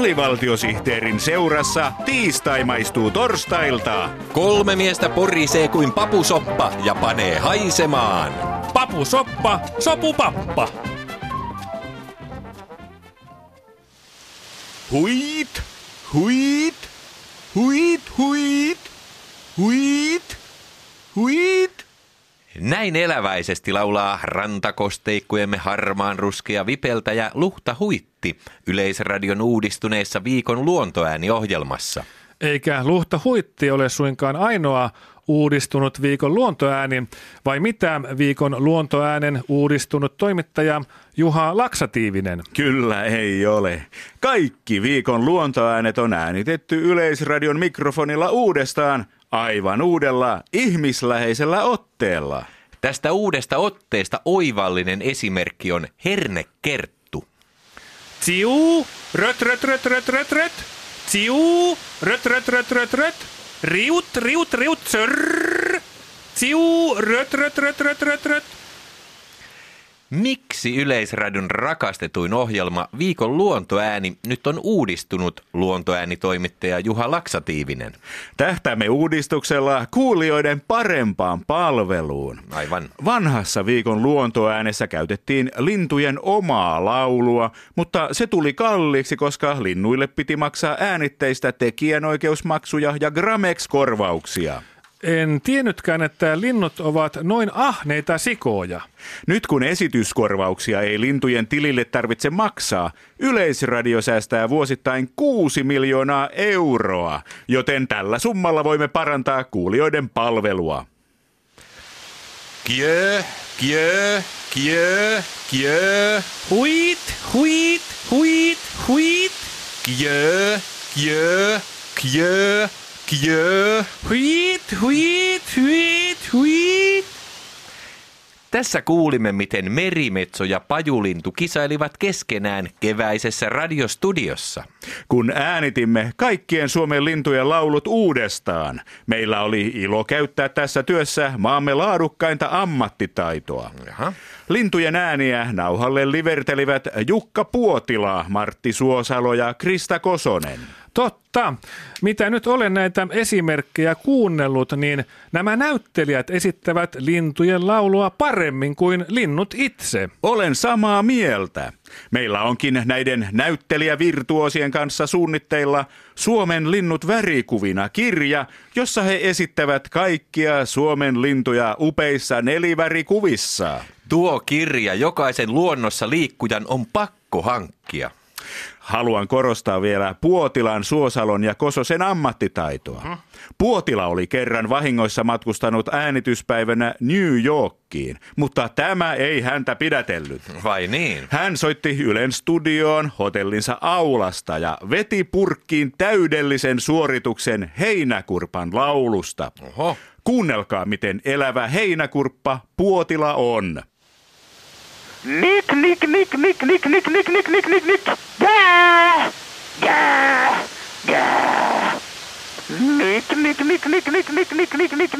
alivaltiosihteerin seurassa tiistai maistuu torstailta. Kolme miestä porisee kuin papusoppa ja panee haisemaan. Papusoppa, sopupappa. Huit, huit, huit, huit, huit, huit. Näin eläväisesti laulaa rantakosteikkujemme harmaan ruskea vipeltäjä Luhta Huitti Yleisradion uudistuneessa viikon luontoääniohjelmassa. Eikä Luhta Huitti ole suinkaan ainoa uudistunut viikon luontoääni, vai mitä viikon luontoäänen uudistunut toimittaja Juha Laksatiivinen? Kyllä ei ole. Kaikki viikon luontoäänet on äänitetty Yleisradion mikrofonilla uudestaan, aivan uudella, ihmisläheisellä otteella. Tästä uudesta otteesta oivallinen esimerkki on hernekerttu. Tsiu, röt, röt, röt, röt, röt, röt. Tsiu, röt, röt, röt, röt, röt. Riut, riut, riut, sörr. Tsiu, röt, röt, röt, röt, röt, röt. Miksi Yleisradion rakastetuin ohjelma Viikon luontoääni nyt on uudistunut, luontoäänitoimittaja Juha Laksatiivinen? Tähtäämme uudistuksella kuulijoiden parempaan palveluun. Aivan. Vanhassa viikon luontoäänessä käytettiin lintujen omaa laulua, mutta se tuli kalliiksi, koska linnuille piti maksaa äänitteistä tekijänoikeusmaksuja ja Gramex-korvauksia. En tiennytkään, että linnut ovat noin ahneita sikoja. Nyt kun esityskorvauksia ei lintujen tilille tarvitse maksaa, Yleisradio säästää vuosittain 6 miljoonaa euroa, joten tällä summalla voimme parantaa kuulijoiden palvelua. Kiö, kiö, kiö, kiö, Huit, huit, huit, huit. kiö, kiö, kiö, kiö. Huit, huit, huit, huit. Tässä kuulimme, miten merimetso ja pajulintu kisailivat keskenään keväisessä radiostudiossa. Kun äänitimme kaikkien Suomen lintujen laulut uudestaan, meillä oli ilo käyttää tässä työssä maamme laadukkainta ammattitaitoa. Jaha. Lintujen ääniä nauhalle livertelivät Jukka Puotila, Martti Suosalo ja Krista Kosonen. Totta. Mitä nyt olen näitä esimerkkejä kuunnellut, niin nämä näyttelijät esittävät lintujen laulua paremmin kuin linnut itse. Olen samaa mieltä. Meillä onkin näiden näyttelijävirtuosien kanssa suunnitteilla Suomen linnut värikuvina kirja, jossa he esittävät kaikkia Suomen lintuja upeissa nelivärikuvissa. Tuo kirja jokaisen luonnossa liikkujan on pakko hankkia. Haluan korostaa vielä Puotilan, Suosalon ja Kososen ammattitaitoa. Puotila oli kerran vahingoissa matkustanut äänityspäivänä New Yorkiin, mutta tämä ei häntä pidätellyt. Vai niin? Hän soitti Ylen studioon hotellinsa aulasta ja veti purkkiin täydellisen suorituksen heinäkurpan laulusta. Oho. Kuunnelkaa, miten elävä heinäkurppa Puotila on. Nick, nick, nick, nick, nick, nick, nick, nick, nick, nick, nick. Yeah! Yeah! Yeah! Nick, nick, nick, nick, nick, nick, nick, nick, nick, nick!